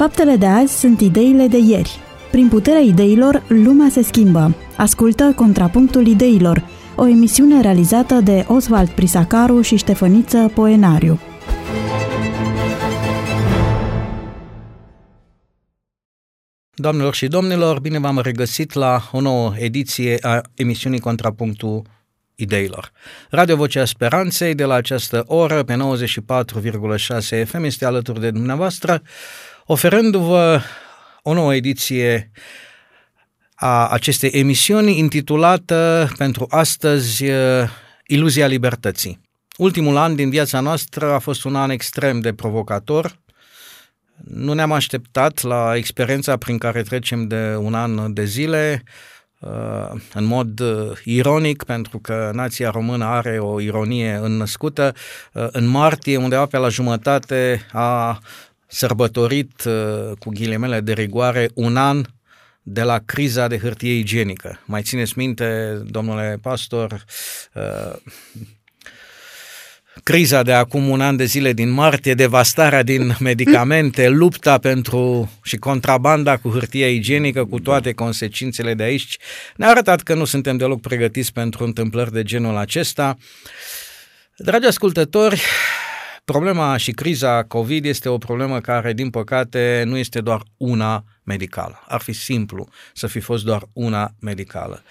Faptele de azi sunt ideile de ieri. Prin puterea ideilor, lumea se schimbă. Ascultă Contrapunctul Ideilor, o emisiune realizată de Oswald Prisacaru și Ștefăniță Poenariu. Doamnelor și domnilor, bine v-am regăsit la o nouă ediție a emisiunii Contrapunctul Ideilor. Radio Vocea Speranței de la această oră pe 94,6 FM este alături de dumneavoastră, oferându-vă o nouă ediție a acestei emisiuni intitulată pentru astăzi Iluzia Libertății. Ultimul an din viața noastră a fost un an extrem de provocator, nu ne-am așteptat la experiența prin care trecem de un an de zile, uh, în mod uh, ironic, pentru că nația română are o ironie înnăscută. Uh, în martie, undeva pe la jumătate, a sărbătorit, cu ghilimele de rigoare, un an de la criza de hârtie igienică. Mai țineți minte, domnule pastor, criza de acum un an de zile din martie, devastarea din medicamente, lupta pentru și contrabanda cu hârtia igienică, cu toate consecințele de aici, ne-a arătat că nu suntem deloc pregătiți pentru întâmplări de genul acesta. Dragi ascultători, problema și criza COVID este o problemă care, din păcate, nu este doar una medicală. Ar fi simplu să fi fost doar una medicală.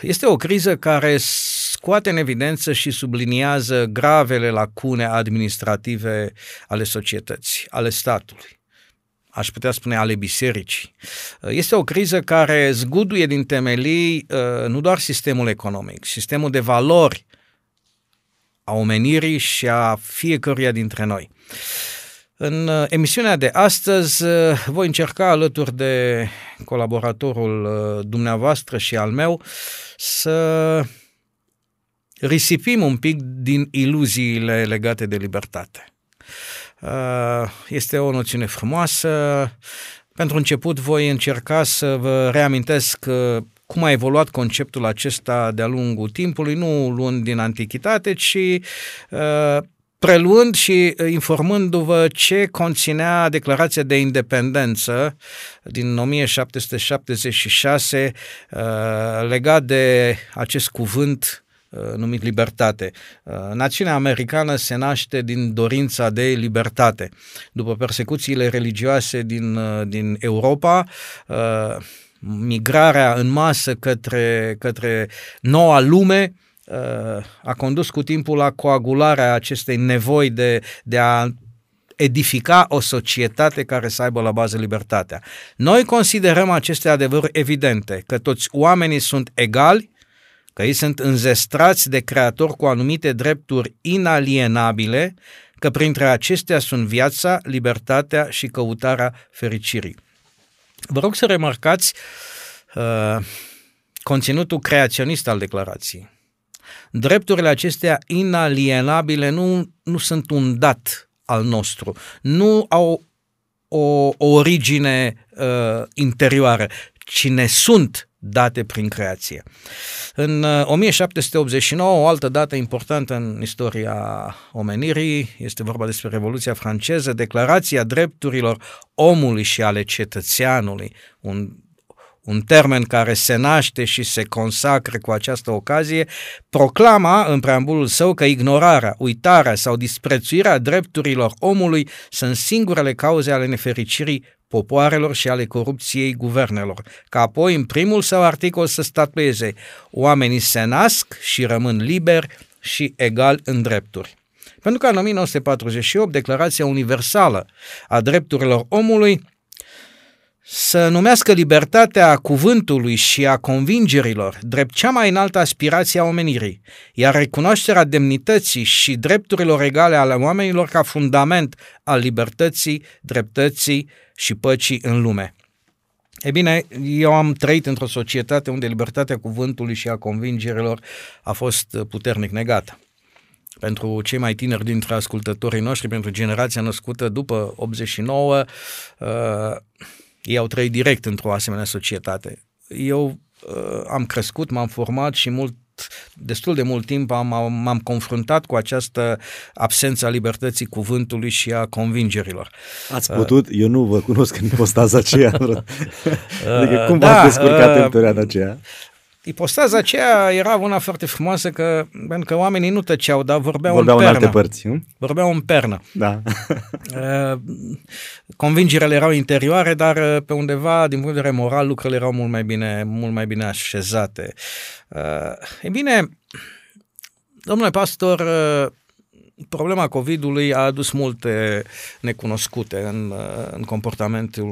Este o criză care scoate în evidență și subliniază gravele lacune administrative ale societății, ale statului aș putea spune ale bisericii. Este o criză care zguduie din temelii uh, nu doar sistemul economic, sistemul de valori a omenirii și a fiecăruia dintre noi. În uh, emisiunea de astăzi uh, voi încerca alături de colaboratorul dumneavoastră și al meu să risipim un pic din iluziile legate de libertate. Uh, este o noțiune frumoasă. Pentru început voi încerca să vă reamintesc uh, cum a evoluat conceptul acesta de-a lungul timpului, nu luând din antichitate, ci uh, preluând și informându-vă ce conținea declarația de independență din 1776 legat de acest cuvânt Uh, numit libertate. Uh, națiunea americană se naște din dorința de libertate. După persecuțiile religioase din, uh, din Europa, migrarea în masă către, către noua lume a condus cu timpul la coagularea acestei nevoi de, de a edifica o societate care să aibă la bază libertatea. Noi considerăm aceste adevăruri evidente, că toți oamenii sunt egali că ei sunt înzestrați de creator cu anumite drepturi inalienabile, că printre acestea sunt viața, libertatea și căutarea fericirii. Vă rog să remarcați uh, conținutul creaționist al declarației. Drepturile acestea inalienabile nu, nu sunt un dat al nostru, nu au o, o origine uh, interioară, ci ne sunt date prin creație. În 1789, uh, o altă dată importantă în istoria omenirii, este vorba despre Revoluția franceză, Declarația Drepturilor Omului și ale Cetățeanului, un un termen care se naște și se consacre cu această ocazie, proclama în preambulul său că ignorarea, uitarea sau disprețuirea drepturilor omului sunt singurele cauze ale nefericirii popoarelor și ale corupției guvernelor, ca apoi în primul său articol să statueze oamenii se nasc și rămân liberi și egal în drepturi. Pentru că în 1948 Declarația Universală a Drepturilor Omului să numească libertatea cuvântului și a convingerilor drept cea mai înaltă aspirație a omenirii, iar recunoașterea demnității și drepturilor egale ale oamenilor ca fundament al libertății, dreptății și păcii în lume. E bine, eu am trăit într-o societate unde libertatea cuvântului și a convingerilor a fost puternic negată. Pentru cei mai tineri dintre ascultătorii noștri, pentru generația născută după 89, uh, ei au trăit direct într-o asemenea societate. Eu uh, am crescut, m-am format și mult destul de mult timp am, m-am confruntat cu această absență a libertății cuvântului și a convingerilor. Ați putut? Uh, Eu nu vă cunosc în ipostaza aceea. adică cum da, v-ați descurcat uh, în perioada aceea? Ipostaza aceea era una foarte frumoasă că, pentru că oamenii nu tăceau, dar vorbeau, vorbeau în pernă. în alte părți. Nu? Vorbeau în pernă. Da. Uh, convingerile erau interioare, dar uh, pe undeva, din punct de vedere moral, lucrurile erau mult mai bine, mult mai bine așezate. Uh, e bine, domnule pastor, problema COVID-ului a adus multe necunoscute în, în comportamentul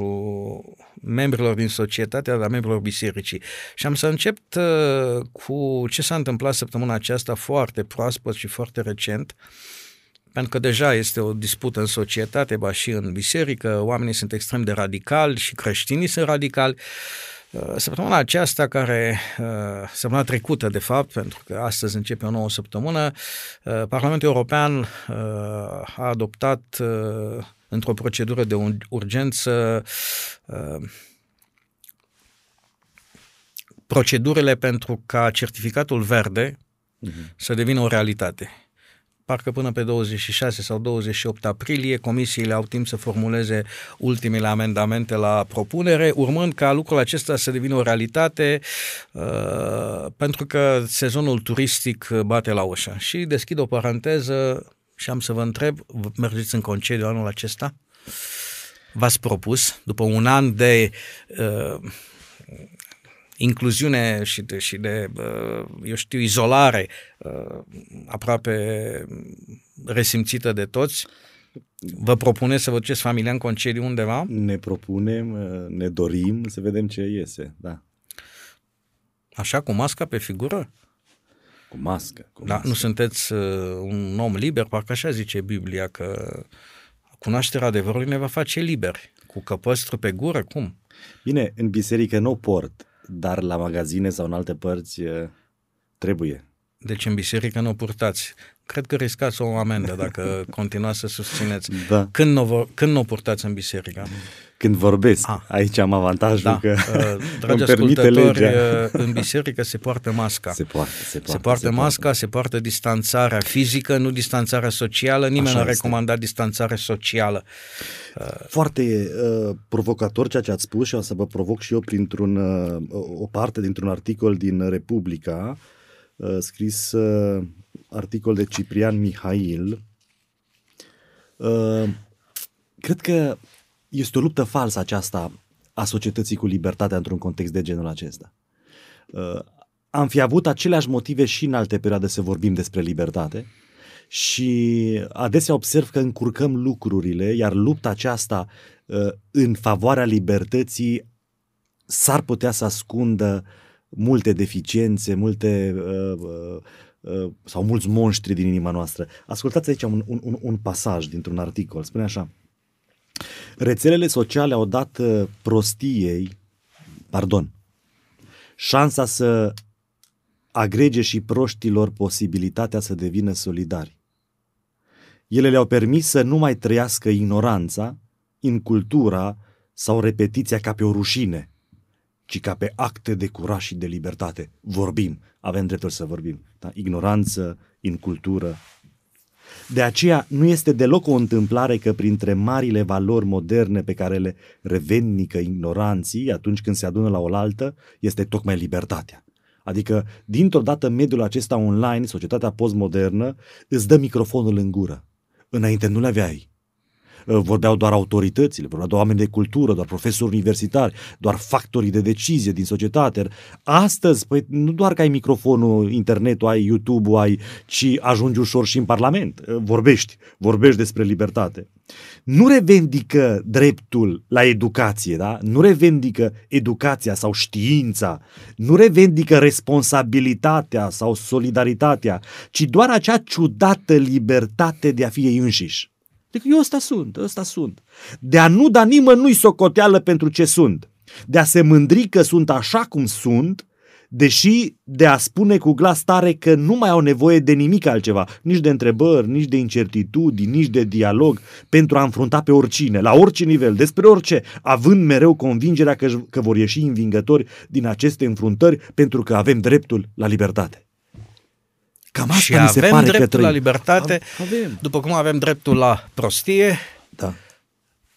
membrilor din societate, a membrilor bisericii. Și am să încep uh, cu ce s-a întâmplat săptămâna aceasta foarte proaspăt și foarte recent, pentru că deja este o dispută în societate, ba și în biserică, oamenii sunt extrem de radicali și creștinii sunt radicali. Uh, săptămâna aceasta, care, uh, săptămâna trecută, de fapt, pentru că astăzi începe o nouă săptămână, Parlamentul European a adoptat într-o procedură de urgență uh, procedurile pentru ca certificatul verde uh-huh. să devină o realitate. Parcă până pe 26 sau 28 aprilie comisiile au timp să formuleze ultimele amendamente la propunere, urmând ca lucrul acesta să devină o realitate, uh, pentru că sezonul turistic bate la ușă. Și deschid o paranteză, și am să vă întreb, mergeți în concediu anul acesta? V-ați propus, după un an de uh, incluziune și de, și de uh, eu știu, izolare uh, aproape resimțită de toți, Vă propuneți să vă duceți familia în concediu undeva? Ne propunem, uh, ne dorim să vedem ce iese, da. Așa, cu masca pe figură? Cu mască. Cu da, mască. nu sunteți uh, un om liber, parcă așa zice Biblia, că cunoașterea adevărului ne va face liberi. Cu căpăstru pe gură, cum? Bine, în biserică nu port, dar la magazine sau în alte părți uh, trebuie. Deci în biserică nu o purtați. Cred că riscați o amendă dacă continuați să susțineți. Da. Când nu, când nu o purtați în biserică? când vorbesc. Ah. Aici am avantajul da. că uh, Dragi îmi permite legea. Uh, în biserică se poartă masca. Se poartă, se poartă. Se poartă se masca, poartă. se poartă distanțarea fizică, nu distanțarea socială. Nimeni nu a recomandat distanțare socială. Uh, Foarte uh, provocator ceea ce ați spus și o să vă provoc și eu printr-un, uh, o parte dintr-un articol din Republica, uh, scris uh, articol de Ciprian Mihail. Uh, cred că este o luptă falsă aceasta a societății cu libertatea într-un context de genul acesta. Uh, am fi avut aceleași motive și în alte perioade să vorbim despre libertate și adesea observ că încurcăm lucrurile, iar lupta aceasta uh, în favoarea libertății s-ar putea să ascundă multe deficiențe, multe uh, sau mulți monștri din inima noastră. Ascultați aici un, un, un pasaj dintr-un articol. Spune așa. Rețelele sociale au dat uh, prostiei, pardon, șansa să agrege și proștilor posibilitatea să devină solidari. Ele le-au permis să nu mai trăiască ignoranța, cultura sau repetiția ca pe o rușine, ci ca pe acte de curaj și de libertate. Vorbim, avem dreptul să vorbim. Da? Ignoranță, cultură. De aceea nu este deloc o întâmplare că printre marile valori moderne pe care le revendică ignoranții atunci când se adună la oaltă este tocmai libertatea. Adică, dintr-o dată, mediul acesta online, societatea postmodernă, îți dă microfonul în gură. Înainte nu le aveai. Uh, vorbeau doar autoritățile, vorbeau doar oameni de cultură, doar profesori universitari, doar factorii de decizie din societate. Astăzi, păi, nu doar că ai microfonul, internetul, ai YouTube-ul, ai, ci ajungi ușor și în Parlament. Uh, vorbești, vorbești despre libertate. Nu revendică dreptul la educație, da? Nu revendică educația sau știința, nu revendică responsabilitatea sau solidaritatea, ci doar acea ciudată libertate de a fi ei înșiși. Deci eu ăsta sunt, ăsta sunt. De a nu da nimănui socoteală pentru ce sunt. De a se mândri că sunt așa cum sunt, deși de a spune cu glas tare că nu mai au nevoie de nimic altceva, nici de întrebări, nici de incertitudini, nici de dialog, pentru a înfrunta pe oricine, la orice nivel, despre orice, având mereu convingerea că, că vor ieși învingători din aceste înfruntări pentru că avem dreptul la libertate. Cam asta și mi se avem pare dreptul că la trăim. libertate, Avem. după cum avem dreptul la prostie, Da.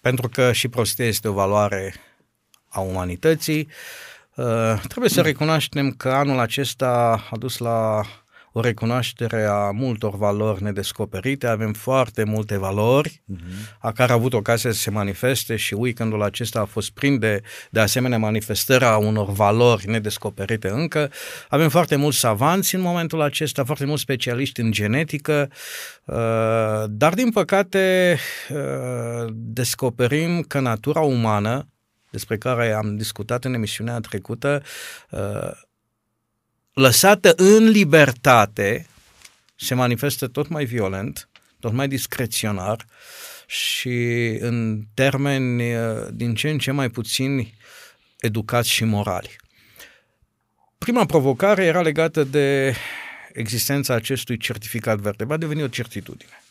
pentru că și prostia este o valoare a umanității. Uh, trebuie să recunoaștem că anul acesta a dus la o recunoaștere a multor valori nedescoperite. Avem foarte multe valori a care a avut ocazia să se manifeste și weekendul acesta a fost plin de, de asemenea manifestări a unor valori nedescoperite încă. Avem foarte mulți savanți în momentul acesta, foarte mulți specialiști în genetică, uh, dar din păcate uh, descoperim că natura umană, despre care am discutat în emisiunea trecută, uh, lăsată în libertate, se manifestă tot mai violent, tot mai discreționar și în termeni uh, din ce în ce mai puțini educați și morali. Prima provocare era legată de existența acestui certificat verde. Va deveni o certitudine.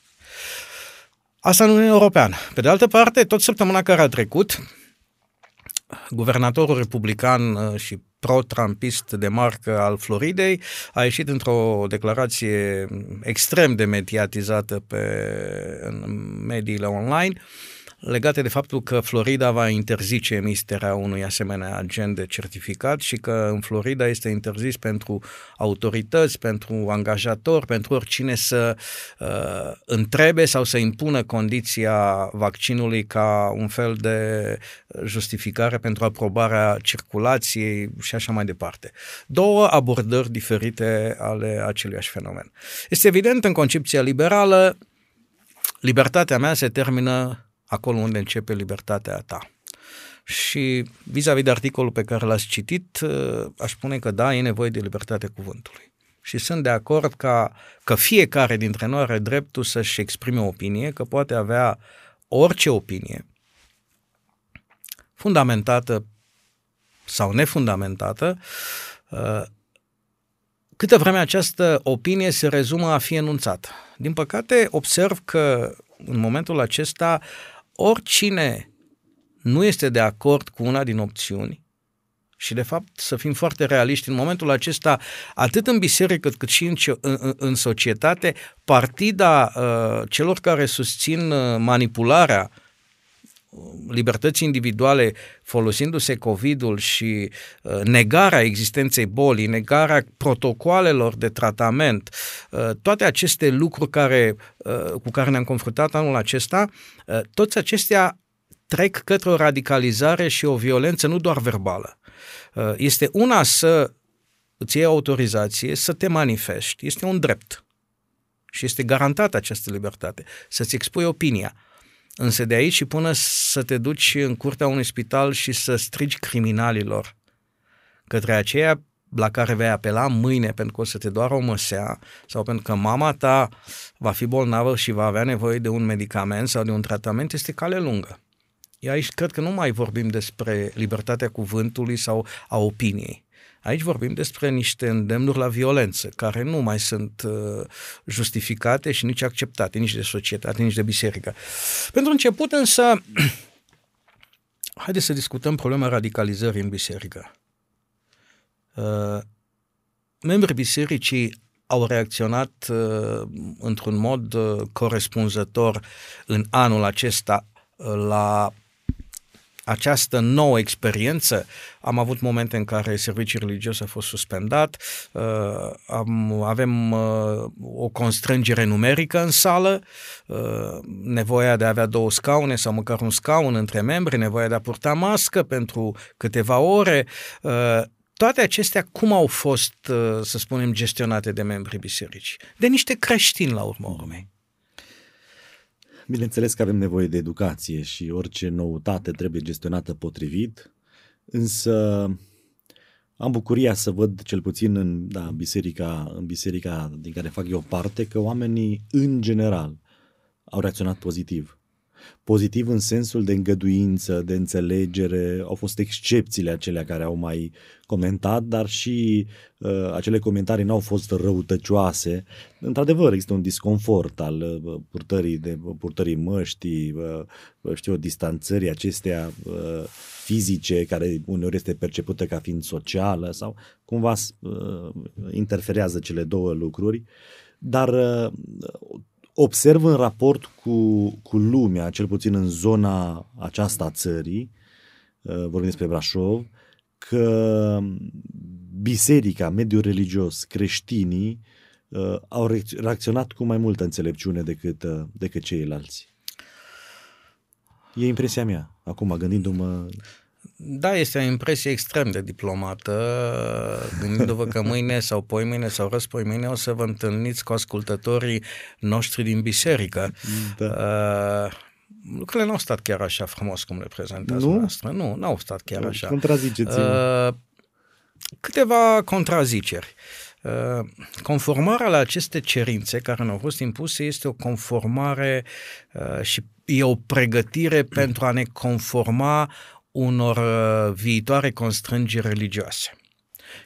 Asta în Uniunea Europeană. Pe de altă parte, tot săptămâna care a trecut, guvernatorul republican uh, și pro-trumpist de marcă al Floridei a ieșit într-o declarație extrem de mediatizată pe, în mediile online legate de faptul că Florida va interzice emiterea unui asemenea agent de certificat și că în Florida este interzis pentru autorități, pentru angajatori, pentru oricine să uh, întrebe sau să impună condiția vaccinului ca un fel de justificare pentru aprobarea circulației și așa mai departe. Două abordări diferite ale aceluiași fenomen. Este evident în concepția liberală, libertatea mea se termină acolo unde începe libertatea ta. Și vis-a-vis de articolul pe care l-ați citit, aș spune că da, e nevoie de libertatea cuvântului. Și sunt de acord ca, că fiecare dintre noi are dreptul să-și exprime o opinie, că poate avea orice opinie, fundamentată sau nefundamentată, câtă vreme această opinie se rezumă a fi enunțată. Din păcate, observ că în momentul acesta oricine nu este de acord cu una din opțiuni, și de fapt să fim foarte realiști, în momentul acesta, atât în biserică cât și în, în, în societate, partida uh, celor care susțin uh, manipularea libertății individuale folosindu-se COVID-ul și uh, negarea existenței bolii, negarea protocoalelor de tratament, uh, toate aceste lucruri care, uh, cu care ne-am confruntat anul acesta, uh, toți acestea trec către o radicalizare și o violență nu doar verbală. Uh, este una să îți iei autorizație, să te manifesti, este un drept și este garantată această libertate, să-ți expui opinia. Însă de aici și până să te duci în curtea unui spital și să strigi criminalilor către aceea la care vei apela mâine pentru că o să te doară o măsea sau pentru că mama ta va fi bolnavă și va avea nevoie de un medicament sau de un tratament, este cale lungă. Aici cred că nu mai vorbim despre libertatea cuvântului sau a opiniei. Aici vorbim despre niște îndemnuri la violență, care nu mai sunt uh, justificate și nici acceptate, nici de societate, nici de biserică. Pentru început însă, haideți să discutăm problema radicalizării în biserică. Uh, membrii bisericii au reacționat uh, într-un mod uh, corespunzător în anul acesta uh, la această nouă experiență. Am avut momente în care serviciul religios a fost suspendat, uh, am, avem uh, o constrângere numerică în sală, uh, nevoia de a avea două scaune sau măcar un scaun între membri, nevoia de a purta mască pentru câteva ore. Toate acestea cum au fost, să spunem, gestionate de membrii bisericii? De niște creștini, la urmă urmei. Bineînțeles că avem nevoie de educație și orice noutate trebuie gestionată potrivit, însă am bucuria să văd, cel puțin în da, biserica, în biserica din care fac eu parte, că oamenii, în general, au reacționat pozitiv. Pozitiv în sensul de îngăduință, de înțelegere, au fost excepțiile acelea care au mai comentat, dar și uh, acele comentarii n-au fost răutăcioase. Într-adevăr, există un disconfort al uh, purtării, de, purtării măștii, uh, știu, distanțării acestea uh, fizice, care uneori este percepută ca fiind socială sau cumva uh, interferează cele două lucruri. Dar uh, observ în raport cu, cu lumea, cel puțin în zona aceasta a țării, uh, vorbim despre Brașov, că biserica, mediul religios, creștinii uh, au reacționat cu mai multă înțelepciune decât, uh, decât ceilalți. E impresia mea, acum gândindu-mă da, este o impresie extrem de diplomată, gândindu-vă că mâine sau poimâine sau răspoimâine o să vă întâlniți cu ascultătorii noștri din biserică. Da. Uh, lucrurile nu au stat chiar așa frumos cum le prezentați nu? noastră. Nu, nu au stat chiar așa. Contraziceți uh, Câteva contraziceri. Uh, conformarea la aceste cerințe care ne-au fost impuse este o conformare uh, și e o pregătire pentru a ne conforma unor uh, viitoare constrângeri religioase.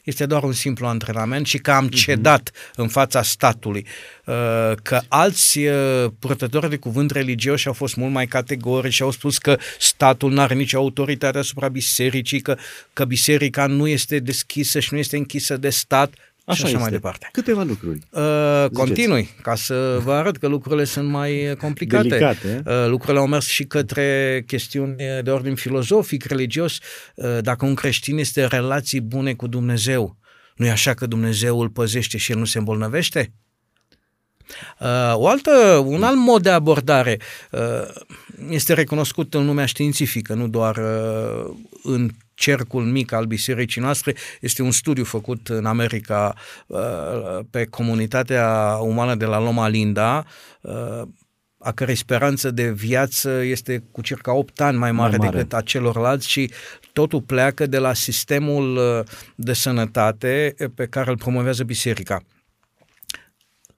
Este doar un simplu antrenament și că am mhm. cedat uh-huh. în fața statului, uh, că alți uh, purtători de cuvânt religioși au fost mult mai categorici și au spus că statul nu are nicio autoritate asupra bisericii, că, că biserica nu este deschisă și nu este închisă de stat. Așa și așa este. mai departe. Câteva lucruri. Uh, continui, ca să vă arăt că lucrurile sunt mai complicate. Delicate. Uh, lucrurile au mers și către chestiuni de ordin filozofic, religios. Uh, dacă un creștin este relații bune cu Dumnezeu, nu e așa că Dumnezeu îl păzește și el nu se îmbolnăvește? Uh, o altă, un alt mod de abordare uh, este recunoscut în lumea științifică, nu doar uh, în cercul mic al bisericii noastre. Este un studiu făcut în America uh, pe comunitatea umană de la Loma Linda, uh, a cărei speranță de viață este cu circa 8 ani mai mare, mai mare decât a celorlalți și totul pleacă de la sistemul uh, de sănătate pe care îl promovează biserica.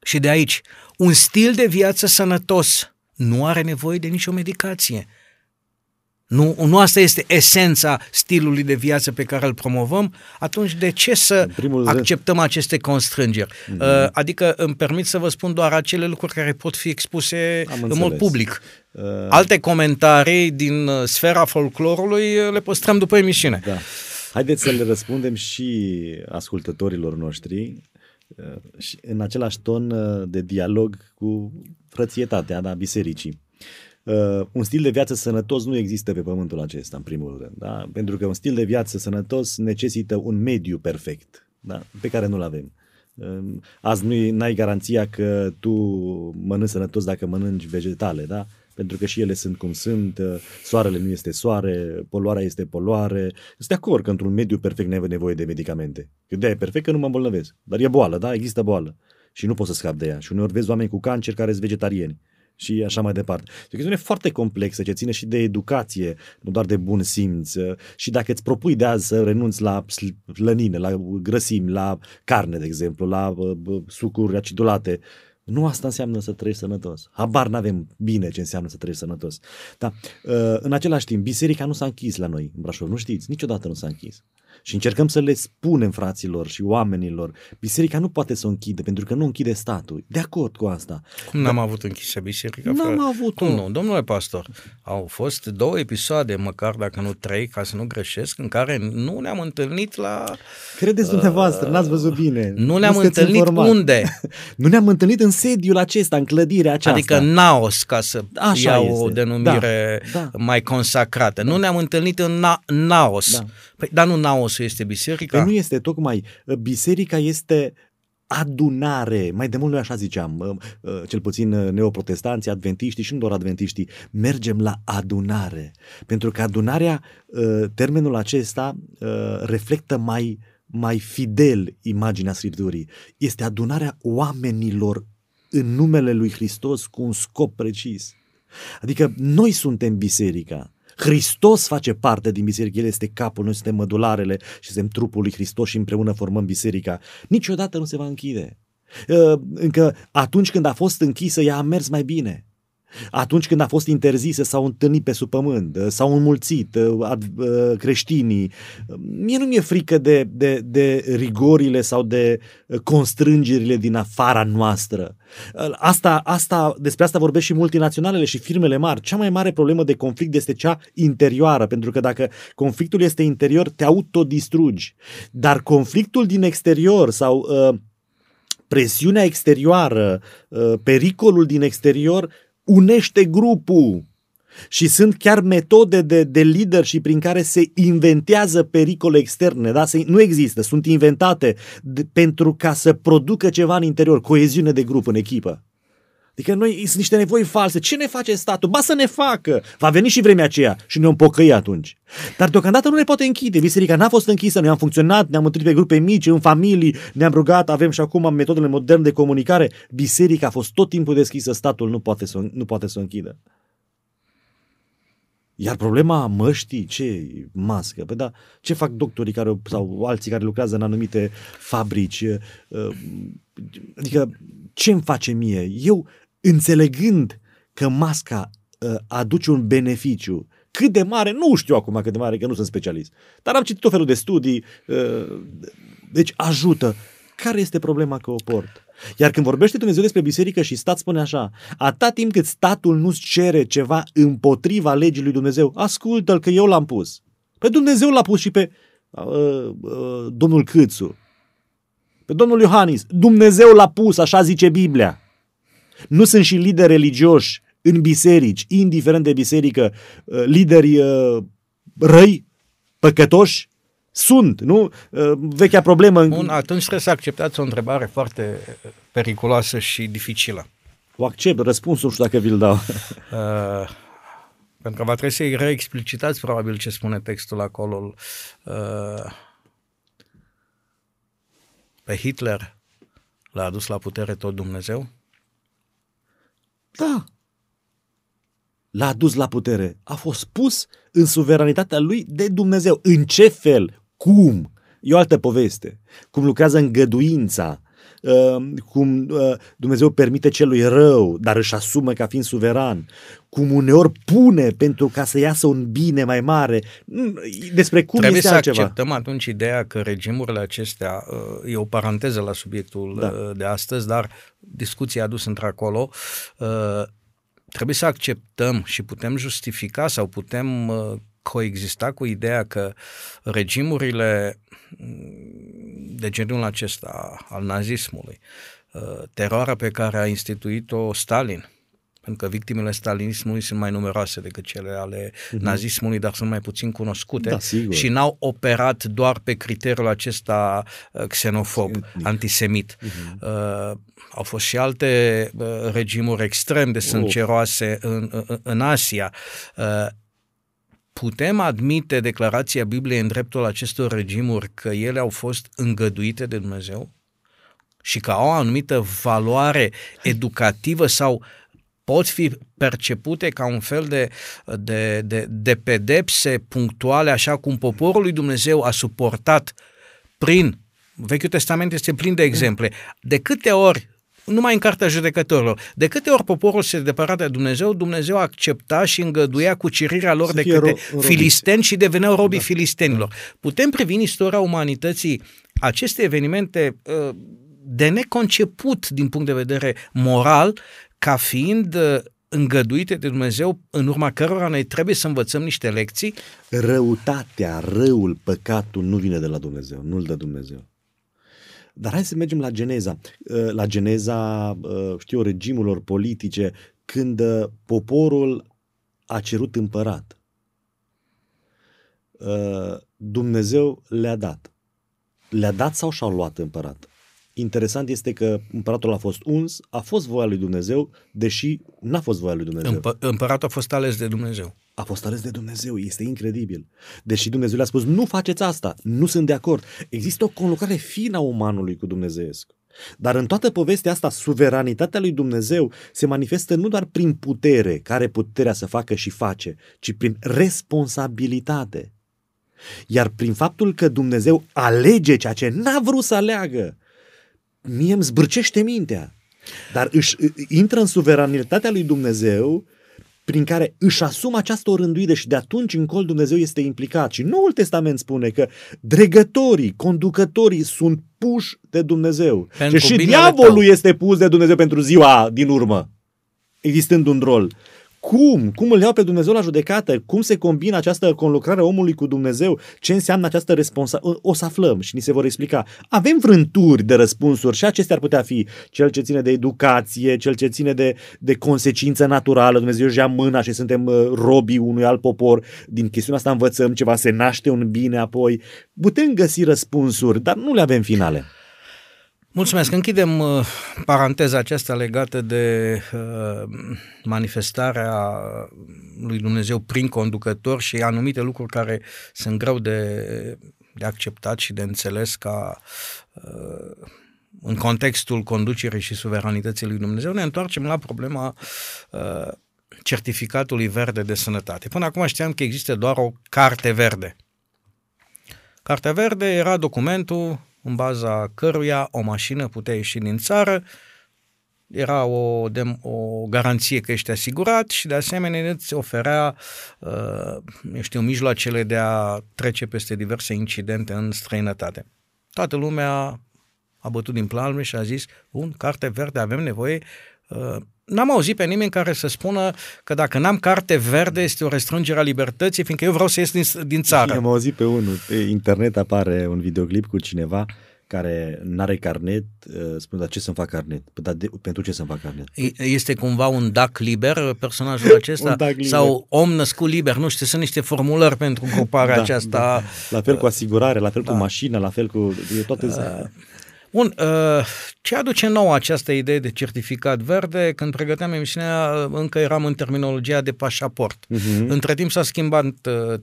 Și de aici, un stil de viață sănătos nu are nevoie de nicio medicație. Nu, nu asta este esența stilului de viață pe care îl promovăm, atunci de ce să acceptăm aceste constrângeri? Mm-hmm. Adică îmi permit să vă spun doar acele lucruri care pot fi expuse Am în înțeles. mod public. Uh... Alte comentarii din uh, sfera folclorului uh, le păstrăm după emisiune. Da. Haideți să le răspundem și ascultătorilor noștri și în același ton de dialog cu frățietatea da, bisericii. Uh, un stil de viață sănătos nu există pe pământul acesta, în primul rând. Da? Pentru că un stil de viață sănătos necesită un mediu perfect, da? pe care nu-l avem. Uh, azi nu ai garanția că tu mănânci sănătos dacă mănânci vegetale, da? pentru că și ele sunt cum sunt, uh, soarele nu este soare, poluarea este poluare. Sunt de acord că într-un mediu perfect nu ai nevoie de medicamente. Că de e perfect că nu mă îmbolnăvesc. Dar e boală, da? Există boală. Și nu poți să scapi de ea. Și uneori vezi oameni cu cancer care sunt vegetariani și așa mai departe. E o chestiune foarte complexă ce ține și de educație, nu doar de bun simț. Și dacă îți propui de azi să renunți la slănine, la grăsimi, la carne, de exemplu, la sucuri acidulate, nu asta înseamnă să trăiești sănătos. Habar n-avem bine ce înseamnă să trăiești sănătos. Dar, în același timp, biserica nu s-a închis la noi în Brașov, nu știți? Niciodată nu s-a închis și încercăm să le spunem fraților și oamenilor, biserica nu poate să o închide pentru că nu închide statul. De acord cu asta. Cum n-am avut închisă biserica? N-am avut. Cum nu? Domnule pastor, au fost două episoade, măcar dacă nu trei, ca să nu greșesc, în care nu ne-am întâlnit la... Credeți dumneavoastră, uh, n-ați văzut bine. Nu ne-am întâlnit informat. unde? nu ne-am întâlnit în sediul acesta, în clădirea aceasta. Adică Naos, ca să Așa iau este. o denumire da, da. mai consacrată. Da. Nu ne-am întâlnit în Na- Naos. Da. Păi, dar nu Naosul este biserica? Păi nu este, tocmai. Biserica este adunare, mai de mult noi așa ziceam, cel puțin neoprotestanții, adventiștii și nu doar adventiștii, mergem la adunare. Pentru că adunarea, termenul acesta reflectă mai, mai fidel imaginea Scripturii. Este adunarea oamenilor în numele lui Hristos cu un scop precis. Adică noi suntem biserica. Hristos face parte din biserică, El este capul, noi suntem mădularele și suntem trupul lui Hristos și împreună formăm biserica. Niciodată nu se va închide. Uh, încă atunci când a fost închisă, ea a mers mai bine. Atunci când a fost interzise, s-au întâlnit pe sub pământ, s-au înmulțit creștinii. Mie nu mi-e frică de, de, de rigorile sau de constrângerile din afara noastră. Asta, asta, despre asta vorbesc și multinaționalele și firmele mari. Cea mai mare problemă de conflict este cea interioară, pentru că dacă conflictul este interior, te autodistrugi. Dar conflictul din exterior sau uh, presiunea exterioară, uh, pericolul din exterior unește grupul. Și sunt chiar metode de, de leadership prin care se inventează pericole externe, da? Se, nu există, sunt inventate de, pentru ca să producă ceva în interior, coeziune de grup în echipă. Adică noi sunt niște nevoi false. Ce ne face statul? Ba să ne facă! Va veni și vremea aceea și ne-om pocăi atunci. Dar deocamdată nu ne poate închide. Biserica n-a fost închisă, noi am funcționat, ne-am întâlnit pe grupe mici, în familii, ne-am rugat, avem și acum metodele moderne de comunicare. Biserica a fost tot timpul deschisă, statul nu poate să, nu poate să o închidă. Iar problema măștii, ce mască? Păi da, ce fac doctorii care, sau alții care lucrează în anumite fabrici? Uh, adică ce îmi face mie? Eu înțelegând că masca uh, aduce un beneficiu, cât de mare, nu știu acum cât de mare, că nu sunt specialist, dar am citit tot felul de studii, uh, deci ajută. Care este problema că o port? Iar când vorbește Dumnezeu despre biserică și stat, spune așa, atâta timp cât statul nu-ți cere ceva împotriva legii lui Dumnezeu, ascultă-l că eu l-am pus. Pe Dumnezeu l-a pus și pe uh, uh, domnul Câțu, pe domnul Iohannis. Dumnezeu l-a pus, așa zice Biblia. Nu sunt și lideri religioși în biserici, indiferent de biserică, uh, lideri uh, răi, păcătoși, sunt, nu? Uh, vechea problemă. Bun, atunci trebuie să acceptați o întrebare foarte periculoasă și dificilă. O accept, răspunsul nu știu dacă vi-l dau. Uh, pentru că va trebui să-i reexplicitați probabil ce spune textul acolo. Uh, pe Hitler l-a adus la putere tot Dumnezeu? Da. L-a adus la putere. A fost pus în suveranitatea lui de Dumnezeu. În ce fel? Cum? E o altă poveste. Cum lucrează îngăduința, uh, cum uh, Dumnezeu permite celui rău, dar își asumă ca fiind suveran, cum uneori pune pentru ca să iasă un bine mai mare. Despre cum Trebuie este să altceva. acceptăm atunci ideea că regimurile acestea, uh, e o paranteză la subiectul da. de astăzi, dar discuția adus într-acolo, trebuie să acceptăm și putem justifica sau putem coexista cu ideea că regimurile mm, de genul acesta al nazismului, uh, teroarea pe care a instituit-o Stalin, pentru că victimele stalinismului sunt mai numeroase decât cele ale uh-huh. nazismului, dar sunt mai puțin cunoscute da, sigur. și n-au operat doar pe criteriul acesta uh, xenofob, Sigur. antisemit. Uh-huh. Uh, au fost și alte uh, regimuri extrem de sângeroase oh. în, în, în Asia. Uh, putem admite declarația Bibliei în dreptul acestor regimuri că ele au fost îngăduite de Dumnezeu și că au o anumită valoare educativă sau pot fi percepute ca un fel de, de, de, de pedepse punctuale, așa cum poporul lui Dumnezeu a suportat prin Vechiul Testament este plin de exemple. De câte ori numai în cartea judecătorilor. De câte ori poporul se depăra de Dumnezeu, Dumnezeu accepta și îngăduia cucerirea lor să de către ro- filisteni și deveneau robii da. filistenilor. Putem privi în istoria umanității aceste evenimente uh, de neconceput din punct de vedere moral ca fiind uh, îngăduite de Dumnezeu, în urma cărora noi trebuie să învățăm niște lecții? Răutatea, răul, păcatul nu vine de la Dumnezeu, nu-l dă Dumnezeu. Dar hai să mergem la geneza. Uh, la geneza, uh, știu, regimurilor politice, când uh, poporul a cerut împărat. Dumnezeu le-a dat. Le-a dat sau și-au luat împărat? Interesant este că împăratul a fost uns, a fost voia lui Dumnezeu, deși n-a fost voia lui Dumnezeu. Împă- împăratul a fost ales de Dumnezeu. A fost ales de Dumnezeu, este incredibil. Deși Dumnezeu le-a spus, nu faceți asta, nu sunt de acord. Există o conlucrare fină a umanului cu Dumnezeesc. Dar în toată povestea asta, suveranitatea lui Dumnezeu se manifestă nu doar prin putere, care puterea să facă și face, ci prin responsabilitate. Iar prin faptul că Dumnezeu alege ceea ce n-a vrut să aleagă, mie îmi zbârcește mintea. Dar își intră în suveranitatea lui Dumnezeu prin care își asumă această orânduire și de atunci încolo Dumnezeu este implicat. Și Noul Testament spune că dregătorii, conducătorii sunt puși de Dumnezeu. Pentru și și binele diavolul tău. este pus de Dumnezeu pentru ziua din urmă, existând un rol. Cum? Cum îl iau pe Dumnezeu la judecată? Cum se combină această conlucrare a omului cu Dumnezeu? Ce înseamnă această responsabilitate? O să aflăm și ni se vor explica. Avem vrânturi de răspunsuri și acestea ar putea fi cel ce ține de educație, cel ce ține de, de consecință naturală. Dumnezeu își ia mâna și suntem uh, robii unui alt popor. Din chestiunea asta învățăm ceva, se naște un bine apoi. Putem găsi răspunsuri, dar nu le avem finale. Mulțumesc. Închidem uh, paranteza aceasta legată de uh, manifestarea lui Dumnezeu prin conducător și anumite lucruri care sunt greu de, de acceptat și de înțeles ca uh, în contextul conducerii și suveranității lui Dumnezeu. Ne întoarcem la problema uh, certificatului verde de sănătate. Până acum știam că există doar o carte verde. Cartea verde era documentul în baza căruia o mașină putea ieși din țară, era o, de, o garanție că ești asigurat și de asemenea îți oferea, uh, eu știu, mijloacele de a trece peste diverse incidente în străinătate. Toată lumea a bătut din palme și a zis, un carte verde, avem nevoie. Uh, n-am auzit pe nimeni care să spună că dacă n-am carte verde este o restrângere a libertății, fiindcă eu vreau să ies din, din țară. Am auzit pe unul, pe internet apare un videoclip cu cineva care n-are carnet, spune, dar ce să-mi fac carnet? Păi, dar de, pentru ce să-mi fac carnet? Este cumva un dac liber, personajul acesta? Un dac liber. Sau om născut liber? Nu știu, sunt niște formulări pentru gruparea Da, aceasta. da. La fel cu asigurare, la fel cu mașina, la fel cu e toate... Bun, uh, ce aduce nou această idee de certificat verde? Când pregăteam emisiunea, încă eram în terminologia de pașaport. Mhm. Între timp s-a schimbat uh,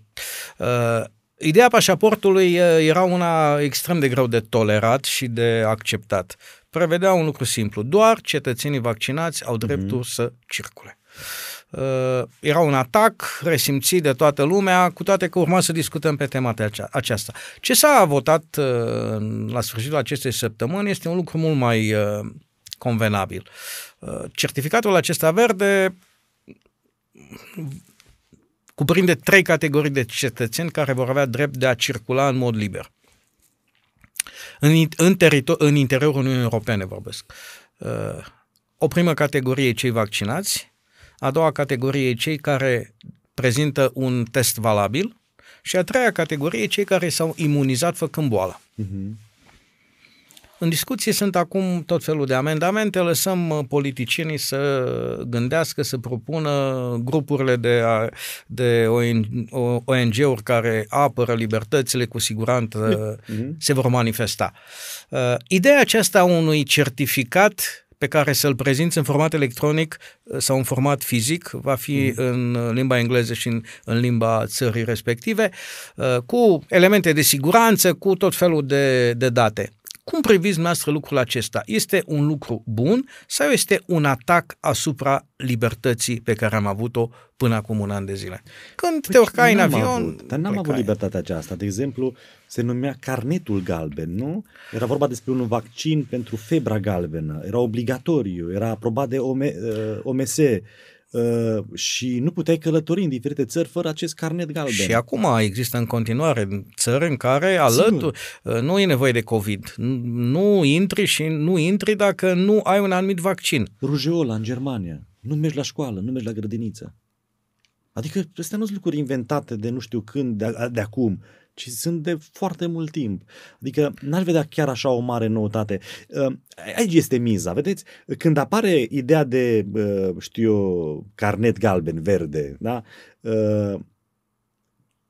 uh, Ideea pașaportului era una extrem de greu de tolerat și de acceptat. Prevedea un lucru simplu, doar cetățenii vaccinați au dreptul mm-hmm. să circule. Uh, era un atac resimțit de toată lumea, cu toate că urma să discutăm pe tema aceasta. Ce s-a votat uh, la sfârșitul acestei săptămâni este un lucru mult mai uh, convenabil. Uh, certificatul acesta verde cuprinde trei categorii de cetățeni care vor avea drept de a circula în mod liber. În, în, teritor- în interiorul Uniunii Europene vorbesc. Uh, o primă categorie e cei vaccinați, a doua categorie e cei care prezintă un test valabil și a treia categorie e cei care s-au imunizat făcând boala. Uh-huh. În discuție sunt acum tot felul de amendamente, lăsăm politicienii să gândească, să propună grupurile de, de ONG-uri care apără libertățile, cu siguranță mm-hmm. se vor manifesta. Ideea aceasta unui certificat pe care să-l prezinți în format electronic sau în format fizic, va fi mm. în limba engleză și în, în limba țării respective, cu elemente de siguranță, cu tot felul de, de date. Cum priviți dumneavoastră lucrul acesta? Este un lucru bun sau este un atac asupra libertății pe care am avut-o până acum un an de zile? Când păi te urcai în avion... Avut, dar n-am avut libertatea aceasta. De exemplu, se numea carnetul galben, nu? Era vorba despre un vaccin pentru febra galbenă. Era obligatoriu, era aprobat de OMS. Uh, și nu puteai călători în diferite țări fără acest carnet galben. Și acum există în continuare țări în care alături uh, nu e nevoie de COVID. Nu intri și nu intri dacă nu ai un anumit vaccin. Rujeola în Germania. Nu mergi la școală, nu mergi la grădiniță. Adică astea nu sunt lucruri inventate de nu știu când, de, de acum, ci sunt de foarte mult timp. Adică n-aș vedea chiar așa o mare noutate. Aici este miza, vedeți? Când apare ideea de, știu eu, carnet galben, verde, da?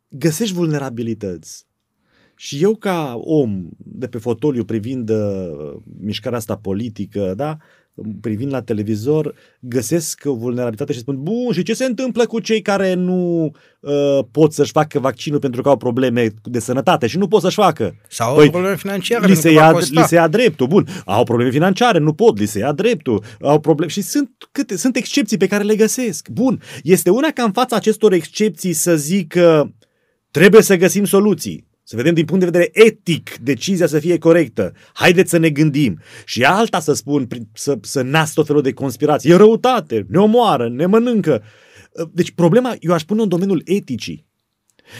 găsești vulnerabilități. Și eu ca om de pe fotoliu privind uh, mișcarea asta politică, da, privind la televizor, găsesc o vulnerabilitate și spun, bun, și ce se întâmplă cu cei care nu uh, pot să-și facă vaccinul pentru că au probleme de sănătate și nu pot să-și facă? Sau păi, au probleme financiare. Li se, ia, li se ia dreptul, bun, au probleme financiare, nu pot, li se ia dreptul, au probleme și sunt, câte, sunt excepții pe care le găsesc. Bun, este una ca în fața acestor excepții să zic că trebuie să găsim soluții Să vedem din punct de vedere etic decizia să fie corectă. Haideți să ne gândim. Și alta să spun, să, să nasc tot felul de conspirații. E răutate, ne omoară, ne mănâncă. Deci problema, eu aș pune în domeniul eticii.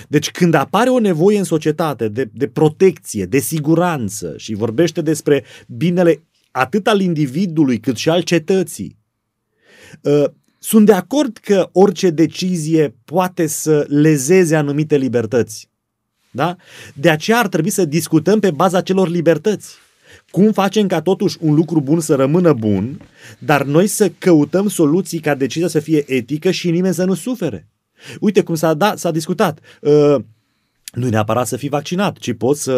Deci când apare o nevoie în societate de, de protecție, de siguranță și vorbește despre binele atât al individului cât și al cetății, ă, sunt de acord că orice decizie poate să lezeze anumite libertăți. Da? De aceea ar trebui să discutăm pe baza celor libertăți. Cum facem ca totuși un lucru bun să rămână bun, dar noi să căutăm soluții ca decizia să fie etică și nimeni să nu sufere. Uite cum s-a, da, s-a discutat. Uh, nu neapărat să fii vaccinat, ci poți să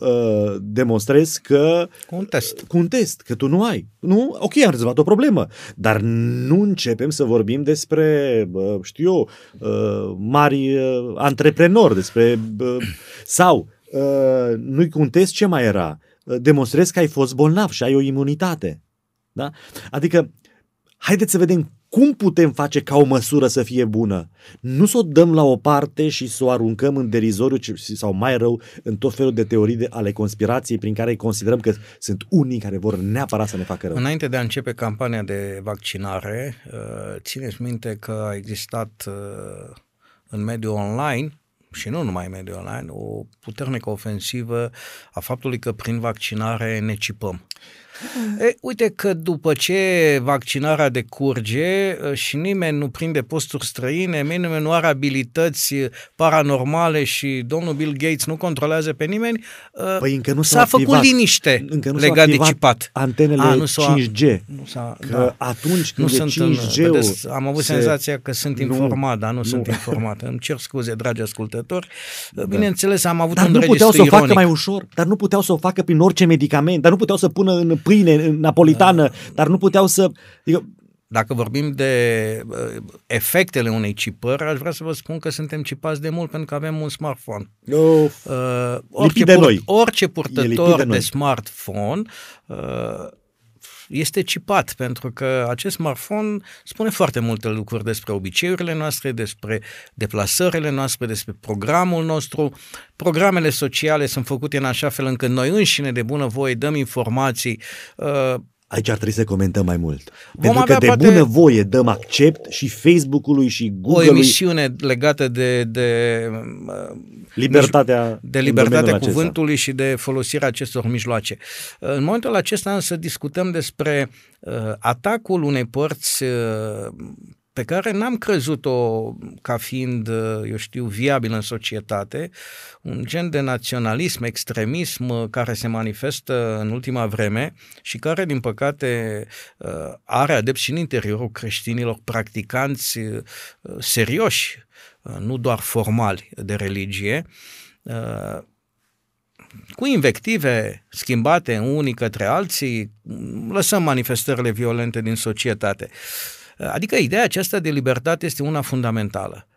uh, demonstrezi că... Cu un test. Cu un test, că tu nu ai. Nu? Ok, am rezolvat o problemă, dar nu începem să vorbim despre, uh, știu eu, uh, mari uh, antreprenori, despre... Uh, sau, uh, nu-i cu un test, ce mai era? Uh, demonstrezi că ai fost bolnav și ai o imunitate. Da? Adică, haideți să vedem cum putem face ca o măsură să fie bună? Nu să o dăm la o parte și să o aruncăm în derizoriu sau mai rău în tot felul de teorii de, ale conspirației prin care considerăm că sunt unii care vor neapărat să ne facă rău. Înainte de a începe campania de vaccinare, uh, țineți minte că a existat uh, în mediul online și nu numai în mediul online, o puternică ofensivă a faptului că prin vaccinare ne cipăm. E, uite că după ce vaccinarea decurge și nimeni nu prinde posturi străine, nimeni nu are abilități paranormale și domnul Bill Gates nu controlează pe nimeni, păi încă nu s-a, făcut activat, liniște încă nu legat de cipat. Antenele A, nu 5G. Nu s-a, că da. atunci când nu e 5G vedeți, Am avut se... senzația că sunt nu, informat, dar nu, nu sunt informat. Îmi cer scuze, dragi ascultători. Da. Bineînțeles, am avut dar un nu puteau să o facă mai ușor, dar nu puteau să o facă prin orice medicament, dar nu puteau să pună în pâine napolitană, da. dar nu puteau să... Adică, dacă vorbim de uh, efectele unei cipări, aș vrea să vă spun că suntem cipați de mult pentru că avem un smartphone. Uh, orice, de noi. orice purtător de, de smartphone uh, este cipat, pentru că acest smartphone spune foarte multe lucruri despre obiceiurile noastre, despre deplasările noastre, despre programul nostru. Programele sociale sunt făcute în așa fel încât noi înșine de bună voie dăm informații uh, Aici ar trebui să comentăm mai mult. Vom Pentru că de poate... bună voie dăm accept și Facebook-ului și Google-ului. O emisiune legată de, de libertatea, de libertatea cuvântului acesta. și de folosirea acestor mijloace. În momentul acesta însă discutăm despre uh, atacul unei părți uh, pe care n-am crezut-o ca fiind, eu știu, viabil în societate, un gen de naționalism, extremism care se manifestă în ultima vreme și care, din păcate, are adepți și în interiorul creștinilor practicanți serioși, nu doar formali de religie, cu invective schimbate unii către alții, lăsăm manifestările violente din societate. Adică ideea aceasta de libertate este una fundamentală.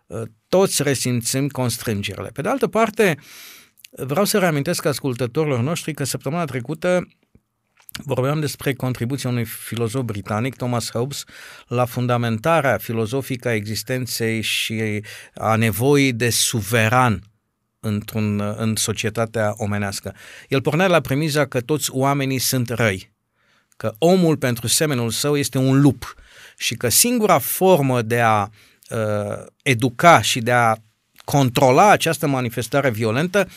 Toți resimțim constrângerile. Pe de altă parte, vreau să reamintesc ascultătorilor noștri că săptămâna trecută Vorbeam despre contribuția unui filozof britanic, Thomas Hobbes, la fundamentarea filozofică a existenței și a nevoii de suveran într-un, în societatea omenească. El pornea la premiza că toți oamenii sunt răi, că omul pentru semenul său este un lup și că singura formă de a uh, educa și de a controla această manifestare violentă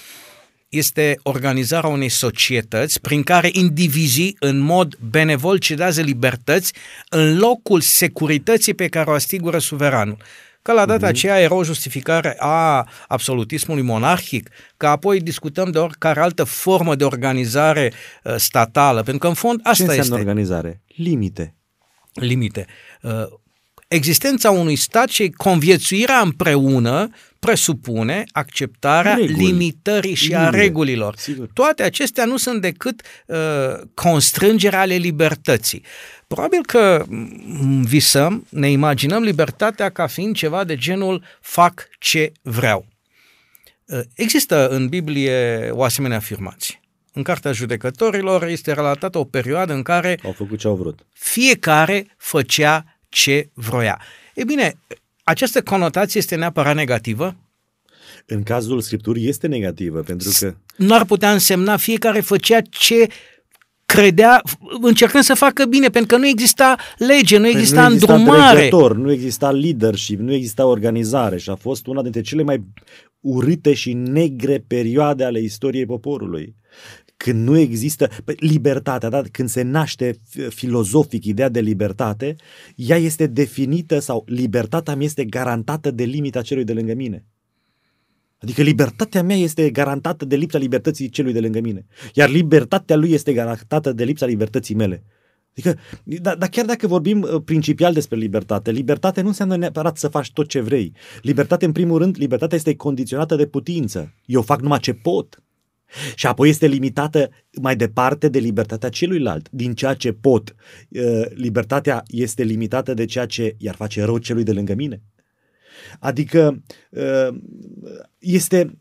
este organizarea unei societăți prin care indivizii în mod benevol cedează libertăți în locul securității pe care o asigură suveranul. Că la data uh-huh. aceea era o justificare a absolutismului monarhic, că apoi discutăm de oricare altă formă de organizare uh, statală, pentru că în fond asta Ce este. organizare? Limite limite. Uh, existența unui stat și conviețuirea împreună presupune acceptarea Reguli. limitării și a regulilor. Sigur. Toate acestea nu sunt decât uh, constrângeri ale libertății. Probabil că visăm, ne imaginăm libertatea ca fiind ceva de genul fac ce vreau. Uh, există în Biblie o asemenea afirmație. În Cartea Judecătorilor este relatată o perioadă în care au făcut ce au vrut. Fiecare făcea ce vroia. E bine, această conotație este neapărat negativă? În cazul Scripturii este negativă, pentru că... Nu ar putea însemna fiecare făcea ce credea, încercând să facă bine, pentru că nu exista lege, nu exista, nu exista îndrumare. Dregător, nu exista leadership, nu exista organizare și a fost una dintre cele mai urâte și negre perioade ale istoriei poporului când nu există păi, libertatea, da? când se naște filozofic ideea de libertate, ea este definită sau libertatea mea este garantată de limita celui de lângă mine. Adică libertatea mea este garantată de lipsa libertății celui de lângă mine. Iar libertatea lui este garantată de lipsa libertății mele. Adică, dar da, chiar dacă vorbim uh, principial despre libertate, libertate nu înseamnă neapărat să faci tot ce vrei. Libertate, în primul rând, libertatea este condiționată de putință. Eu fac numai ce pot. Și apoi este limitată mai departe de libertatea celuilalt, din ceea ce pot. Uh, libertatea este limitată de ceea ce i-ar face rău celui de lângă mine. Adică uh, este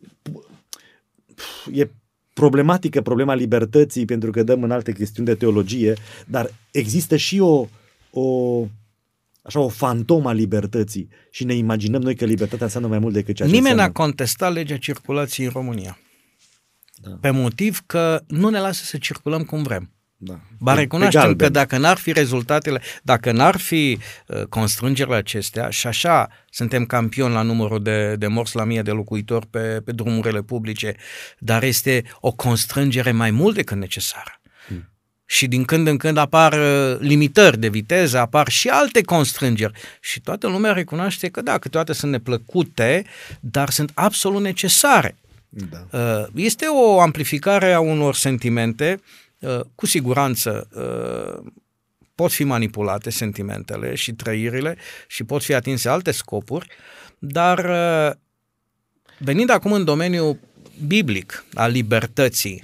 e problematică problema libertății pentru că dăm în alte chestiuni de teologie, dar există și o, o așa o fantoma libertății și ne imaginăm noi că libertatea înseamnă mai mult decât ceea ce Nimeni înseamnă. n-a contestat legea circulației în România. Da. Pe motiv că nu ne lasă să circulăm cum vrem. Da. Ba recunoaștem că dacă n-ar fi rezultatele, dacă n-ar fi uh, constrângerile acestea, și așa suntem campioni la numărul de, de morți la mie de locuitori pe, pe drumurile publice, dar este o constrângere mai mult decât necesară. Hmm. Și din când în când apar uh, limitări de viteză, apar și alte constrângeri. Și toată lumea recunoaște că da, câteodată sunt neplăcute, dar sunt absolut necesare. Da. Uh, este o amplificare a unor sentimente Uh, cu siguranță uh, pot fi manipulate sentimentele și trăirile și pot fi atinse alte scopuri, dar uh, venind acum în domeniul biblic al libertății,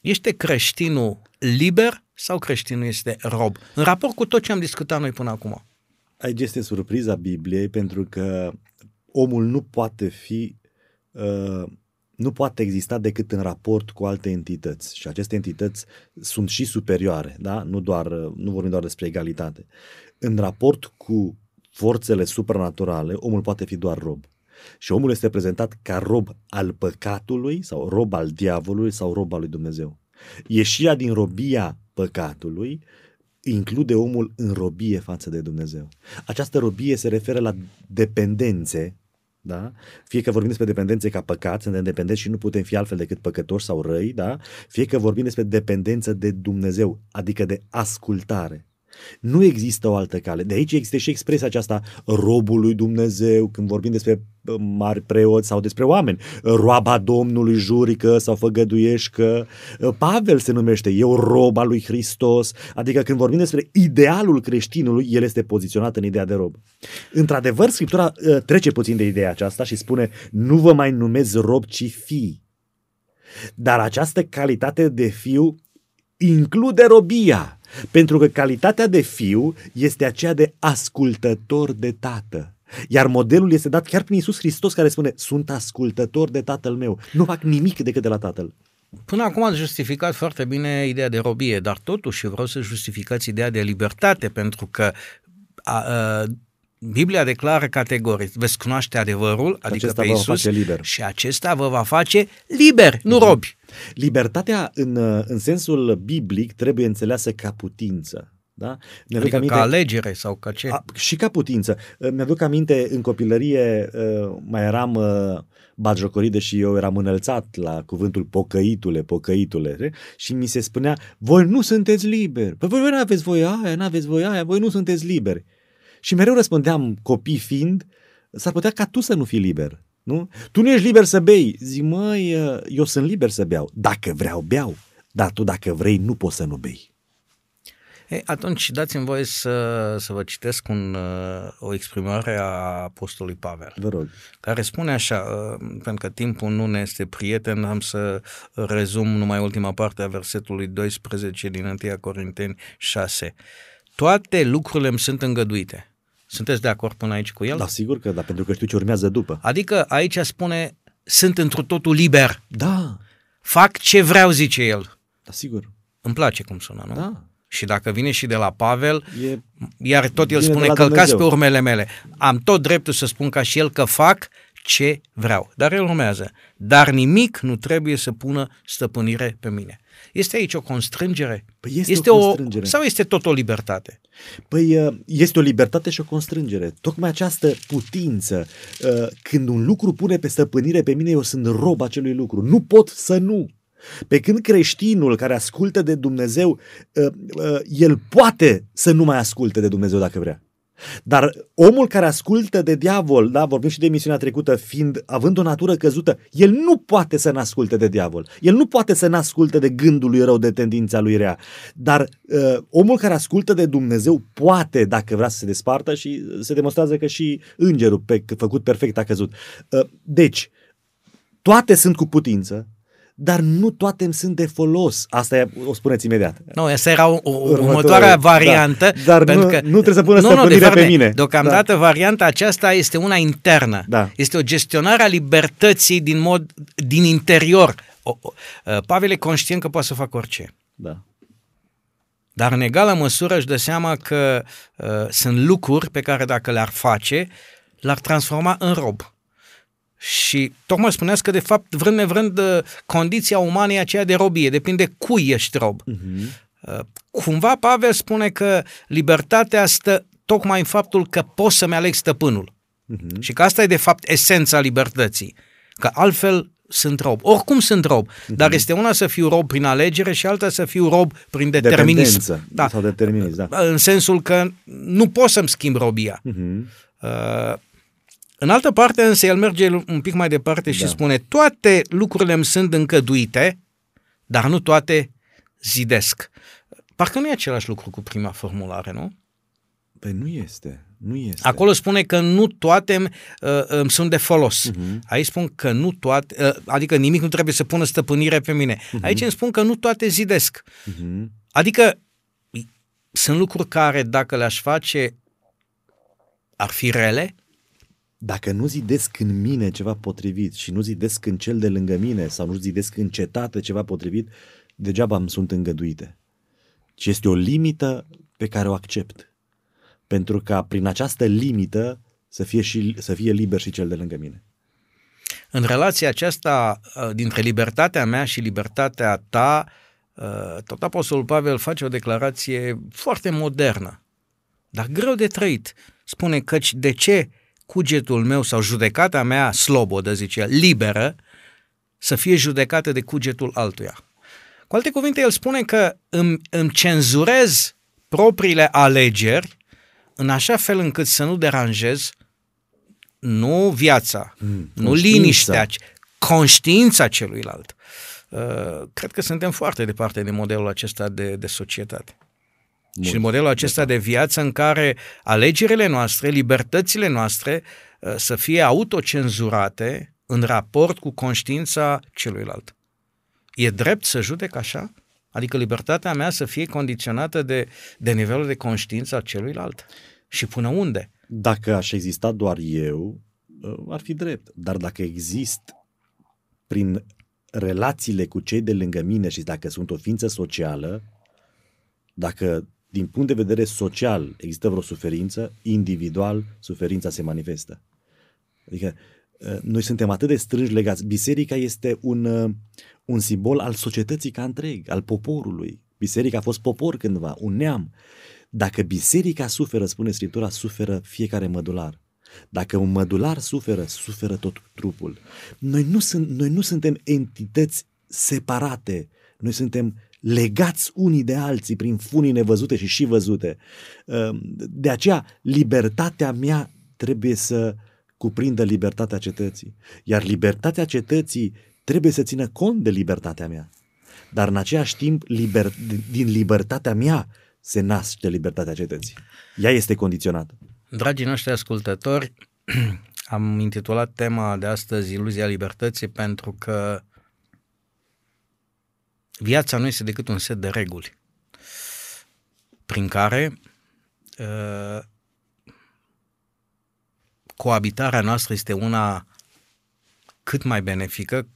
este creștinul liber sau creștinul este rob? În raport cu tot ce am discutat noi până acum. Aici este surpriza Bibliei pentru că omul nu poate fi uh, nu poate exista decât în raport cu alte entități și aceste entități sunt și superioare, da? nu, doar, nu vorbim doar despre egalitate. În raport cu forțele supranaturale, omul poate fi doar rob. Și omul este prezentat ca rob al păcatului sau rob al diavolului sau rob al lui Dumnezeu. Ieșirea din robia păcatului include omul în robie față de Dumnezeu. Această robie se referă la dependențe da? Fie că vorbim despre dependențe ca păcat, suntem dependenți și nu putem fi altfel decât păcătoși sau răi, da? Fie că vorbim despre dependență de Dumnezeu, adică de ascultare. Nu există o altă cale. De aici există și expresia aceasta robul lui Dumnezeu, când vorbim despre mari preoți sau despre oameni. Roaba Domnului jurică sau făgăduieșcă. Pavel se numește, eu roba lui Hristos. Adică când vorbim despre idealul creștinului, el este poziționat în ideea de rob. Într-adevăr, Scriptura ă, trece puțin de ideea aceasta și spune, nu vă mai numezi rob, ci fi. Dar această calitate de fiu include robia, pentru că calitatea de fiu este aceea de ascultător de tată. Iar modelul este dat chiar prin Iisus Hristos care spune, sunt ascultător de tatăl meu, nu fac nimic decât de la tatăl. Până acum ați justificat foarte bine ideea de robie, dar totuși vreau să justificați ideea de libertate, pentru că a, a, Biblia declară categoric, veți cunoaște adevărul, adică acesta pe Iisus, liber. și acesta vă va face liber, nu mhm. robi. Libertatea în, în sensul biblic trebuie înțeleasă ca putință. Da? Mi-aduc adică aminte, ca alegere sau ca ce? A, și ca putință. Mi-aduc aminte, în copilărie mai eram batjocorit, deși eu eram înălțat la cuvântul pocăitule, pocăitule, și mi se spunea, voi nu sunteți liberi. Păi voi nu aveți voie aia, nu aveți voie aia, voi nu sunteți liberi. Și mereu răspundeam, copii fiind, s-ar putea ca tu să nu fii liber. Nu? Tu nu ești liber să bei. Zic, măi, eu sunt liber să beau. Dacă vreau, beau. Dar tu, dacă vrei, nu poți să nu bei. Ei, atunci dați-mi voie să, să vă citesc un, o exprimare a Apostolului Pavel. Vă rog. Care spune așa, pentru că timpul nu ne este prieten, am să rezum numai ultima parte a versetului 12 din 1 Corinteni 6. Toate lucrurile îmi sunt îngăduite. Sunteți de acord până aici cu el? Da, sigur că da, pentru că știu ce urmează după. Adică aici spune, sunt într totul liber. Da. Fac ce vreau, zice el. Da, sigur. Îmi place cum sună, nu? Da. Și dacă vine și de la Pavel, e, iar tot el spune, călcați pe urmele mele. Am tot dreptul să spun ca și el că fac ce vreau. Dar el urmează, dar nimic nu trebuie să pună stăpânire pe mine. Este aici o constrângere? Păi este, este o constrângere. O, sau este tot o libertate? Păi uh, este o libertate și o constrângere. Tocmai această putință, uh, când un lucru pune pe stăpânire pe mine, eu sunt rob acelui lucru. Nu pot să nu. Pe când creștinul care ascultă de Dumnezeu, uh, el poate să nu mai asculte de Dumnezeu dacă vrea. Dar omul care ascultă de diavol, da, vorbim și de emisiunea trecută, fiind, având o natură căzută, el nu poate să asculte de diavol. El nu poate să asculte de gândul lui rău, de tendința lui rea. Dar uh, omul care ascultă de Dumnezeu poate, dacă vrea să se despartă și se demonstrează că și îngerul pe, făcut perfect a căzut. Uh, deci, toate sunt cu putință, dar nu toate îmi sunt de folos. Asta e, o spuneți imediat. Nu, asta era o, o următoarea da. variantă. Da, dar nu, că, nu trebuie să pună nu, stăpânire nu, de pe mine. Deocamdată da. varianta aceasta este una internă. Da. Este o gestionare a libertății din mod din interior. O, o, uh, Pavel e conștient că poate să facă orice. Da. Dar în egală măsură își dă seama că uh, sunt lucruri pe care dacă le-ar face, l-ar transforma în rob. Și tocmai spuneați că, de fapt, vrând nevrând, uh, condiția umană e aceea de robie, depinde cui ești rob. Uh-huh. Cumva Pavel spune că libertatea stă tocmai în faptul că poți să-mi aleg stăpânul. Uh-huh. Și că asta e, de fapt, esența libertății. Că altfel sunt rob. Oricum sunt rob, uh-huh. dar este una să fiu rob prin alegere și alta să fiu rob prin determinism. Da. Sau determinism, da. În sensul că nu pot să-mi schimb robia. Uh-huh. Uh, în altă parte, însă, el merge un pic mai departe și da. spune toate lucrurile îmi sunt încăduite, dar nu toate zidesc. Parcă nu e același lucru cu prima formulare, nu? Păi nu este. Nu este. Acolo spune că nu toate îmi, uh, îmi sunt de folos. Uh-huh. Aici spun că nu toate, uh, adică nimic nu trebuie să pună stăpânire pe mine. Uh-huh. Aici îmi spun că nu toate zidesc. Uh-huh. Adică sunt lucruri care dacă le-aș face ar fi rele, dacă nu zidesc în mine ceva potrivit și nu zidesc în cel de lângă mine sau nu zidesc în cetate ceva potrivit, degeaba îmi sunt îngăduite. Ci este o limită pe care o accept. Pentru ca prin această limită să fie, și, să fie liber și cel de lângă mine. În relația aceasta uh, dintre libertatea mea și libertatea ta, uh, tot Apostolul Pavel face o declarație foarte modernă, dar greu de trăit. Spune căci de ce cugetul meu sau judecata mea slobodă, zice el, liberă, să fie judecată de cugetul altuia. Cu alte cuvinte, el spune că îmi, îmi cenzurez propriile alegeri în așa fel încât să nu deranjez nu viața, mm, nu liniștea, conștiința celuilalt. Uh, cred că suntem foarte departe de modelul acesta de, de societate. Mult. Și modelul acesta de viață în care alegerile noastre, libertățile noastre uh, să fie autocenzurate în raport cu conștiința celuilalt. E drept să judec așa? Adică libertatea mea să fie condiționată de, de nivelul de conștiință a celuilalt? Și până unde? Dacă aș exista doar eu, uh, ar fi drept. Dar dacă exist prin relațiile cu cei de lângă mine și dacă sunt o ființă socială, dacă din punct de vedere social există vreo suferință, individual suferința se manifestă. Adică ă, noi suntem atât de strânși legați. Biserica este un, ă, un simbol al societății ca întreg, al poporului. Biserica a fost popor cândva, un neam. Dacă biserica suferă, spune Scriptura, suferă fiecare mădular. Dacă un mădular suferă, suferă tot trupul. Noi nu, sunt, noi nu suntem entități separate, noi suntem legați unii de alții prin funii nevăzute și și văzute. Ehm, de aceea, libertatea mea trebuie să cuprindă libertatea cetății. Iar libertatea cetății trebuie să țină cont de libertatea mea. Dar în același timp, liber, din libertatea mea se naște libertatea cetății. Ea este condiționată. Dragii noștri ascultători, am intitulat tema de astăzi Iluzia libertății pentru că viața nu este decât un set de reguli prin care uh, coabitarea noastră este una cât mai benefică,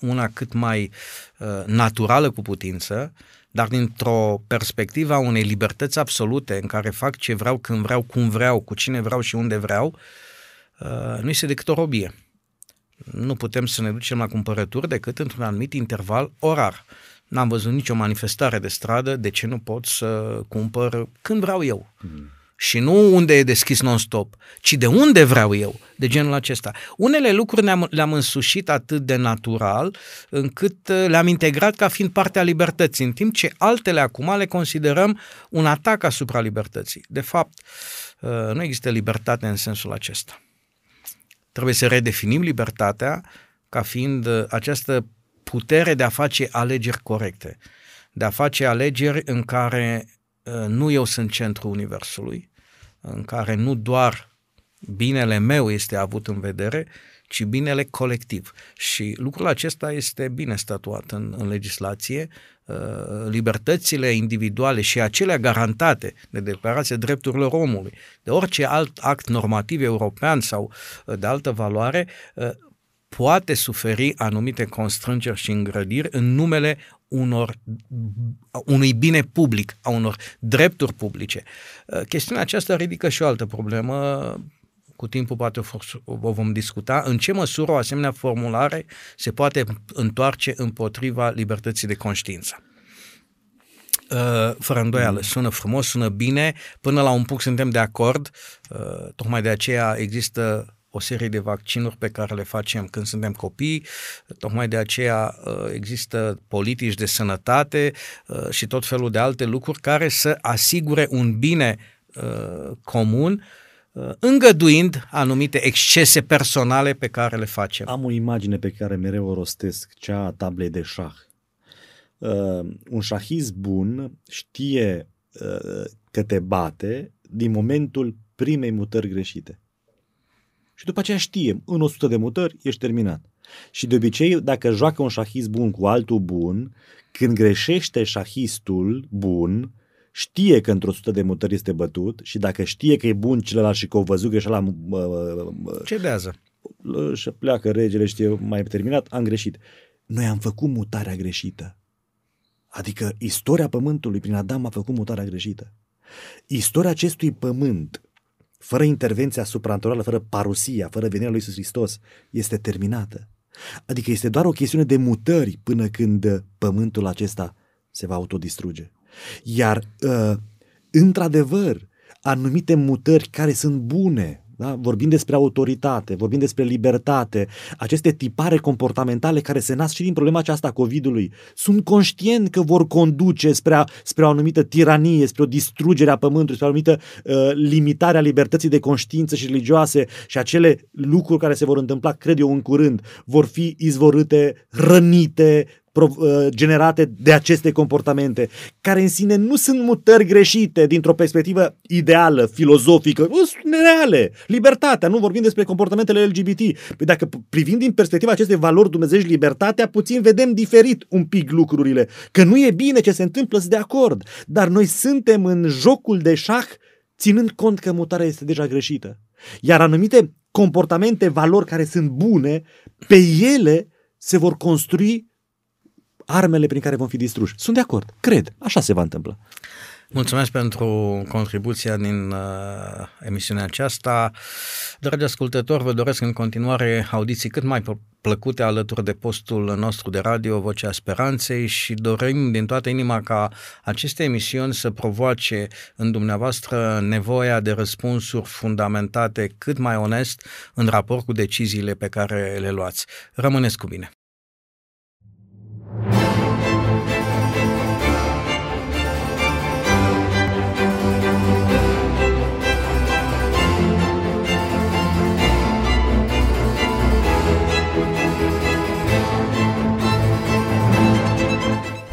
una cât mai uh, naturală cu putință, dar dintr-o perspectivă a unei libertăți absolute în care fac ce vreau, când vreau, cum vreau, cu cine vreau și unde vreau, uh, nu este decât o robie. Nu putem să ne ducem la cumpărături decât într-un anumit interval orar. N-am văzut nicio manifestare de stradă, de ce nu pot să cumpăr când vreau eu. Mm. Și nu unde e deschis non-stop, ci de unde vreau eu, de genul acesta. Unele lucruri le-am, le-am însușit atât de natural, încât uh, le-am integrat ca fiind partea libertății, în timp ce altele acum le considerăm un atac asupra libertății. De fapt, uh, nu există libertate în sensul acesta. Trebuie să redefinim libertatea ca fiind uh, această putere de a face alegeri corecte, de a face alegeri în care uh, nu eu sunt centrul universului, în care nu doar binele meu este avut în vedere, ci binele colectiv. Și lucrul acesta este bine statuat în, în legislație. Uh, libertățile individuale și acelea garantate de Declarația Drepturilor Omului, de orice alt act normativ european sau de altă valoare, poate suferi anumite constrângeri și îngrădiri în numele unor, unui bine public, a unor drepturi publice. Uh, chestiunea aceasta ridică și o altă problemă. Cu timpul poate o vom discuta, în ce măsură o asemenea formulare se poate întoarce împotriva libertății de conștiință. Uh, fără îndoială, sună frumos, sună bine, până la un punct suntem de acord, uh, tocmai de aceea există o serie de vaccinuri pe care le facem când suntem copii, tocmai de aceea uh, există politici de sănătate uh, și tot felul de alte lucruri care să asigure un bine uh, comun, îngăduind anumite excese personale pe care le facem. Am o imagine pe care mereu o rostesc, cea a tablei de șah. un șahist bun știe că te bate din momentul primei mutări greșite și după aceea știe, în 100 de mutări ești terminat. Și de obicei, dacă joacă un șahist bun cu altul bun, când greșește șahistul bun, știe că într-o sută de mutări este bătut și dacă știe că e bun celălalt și că o văzut greșeala... Cedează. Și pleacă regele, știe, mai terminat, am greșit. Noi am făcut mutarea greșită. Adică istoria pământului prin Adam a făcut mutarea greșită. Istoria acestui pământ fără intervenția supranturală, fără parusia, fără venirea lui Iisus Hristos, este terminată. Adică este doar o chestiune de mutări până când pământul acesta se va autodistruge. Iar, uh, într-adevăr, anumite mutări care sunt bune, da? Vorbim despre autoritate, vorbim despre libertate, aceste tipare comportamentale care se nasc și din problema aceasta a COVID-ului. Sunt conștient că vor conduce spre, a, spre o anumită tiranie, spre o distrugere a pământului, spre o anumită uh, limitare a libertății de conștiință și religioase și acele lucruri care se vor întâmpla, cred eu, în curând, vor fi izvorâte, rănite, Uh, generate de aceste comportamente, care în sine nu sunt mutări greșite dintr-o perspectivă ideală, filozofică, sunt reale. Libertatea, nu vorbim despre comportamentele LGBT. Păi dacă privind din perspectiva acestei valori dumnezești libertatea, puțin vedem diferit un pic lucrurile. Că nu e bine ce se întâmplă, sunt de acord. Dar noi suntem în jocul de șah ținând cont că mutarea este deja greșită. Iar anumite comportamente, valori care sunt bune, pe ele se vor construi armele prin care vom fi distruși. Sunt de acord, cred, așa se va întâmpla. Mulțumesc pentru contribuția din uh, emisiunea aceasta. Dragi ascultători, vă doresc în continuare audiții cât mai plăcute alături de postul nostru de radio Vocea Speranței și dorim din toată inima ca aceste emisiuni să provoace în dumneavoastră nevoia de răspunsuri fundamentate cât mai onest în raport cu deciziile pe care le luați. Rămâneți cu bine!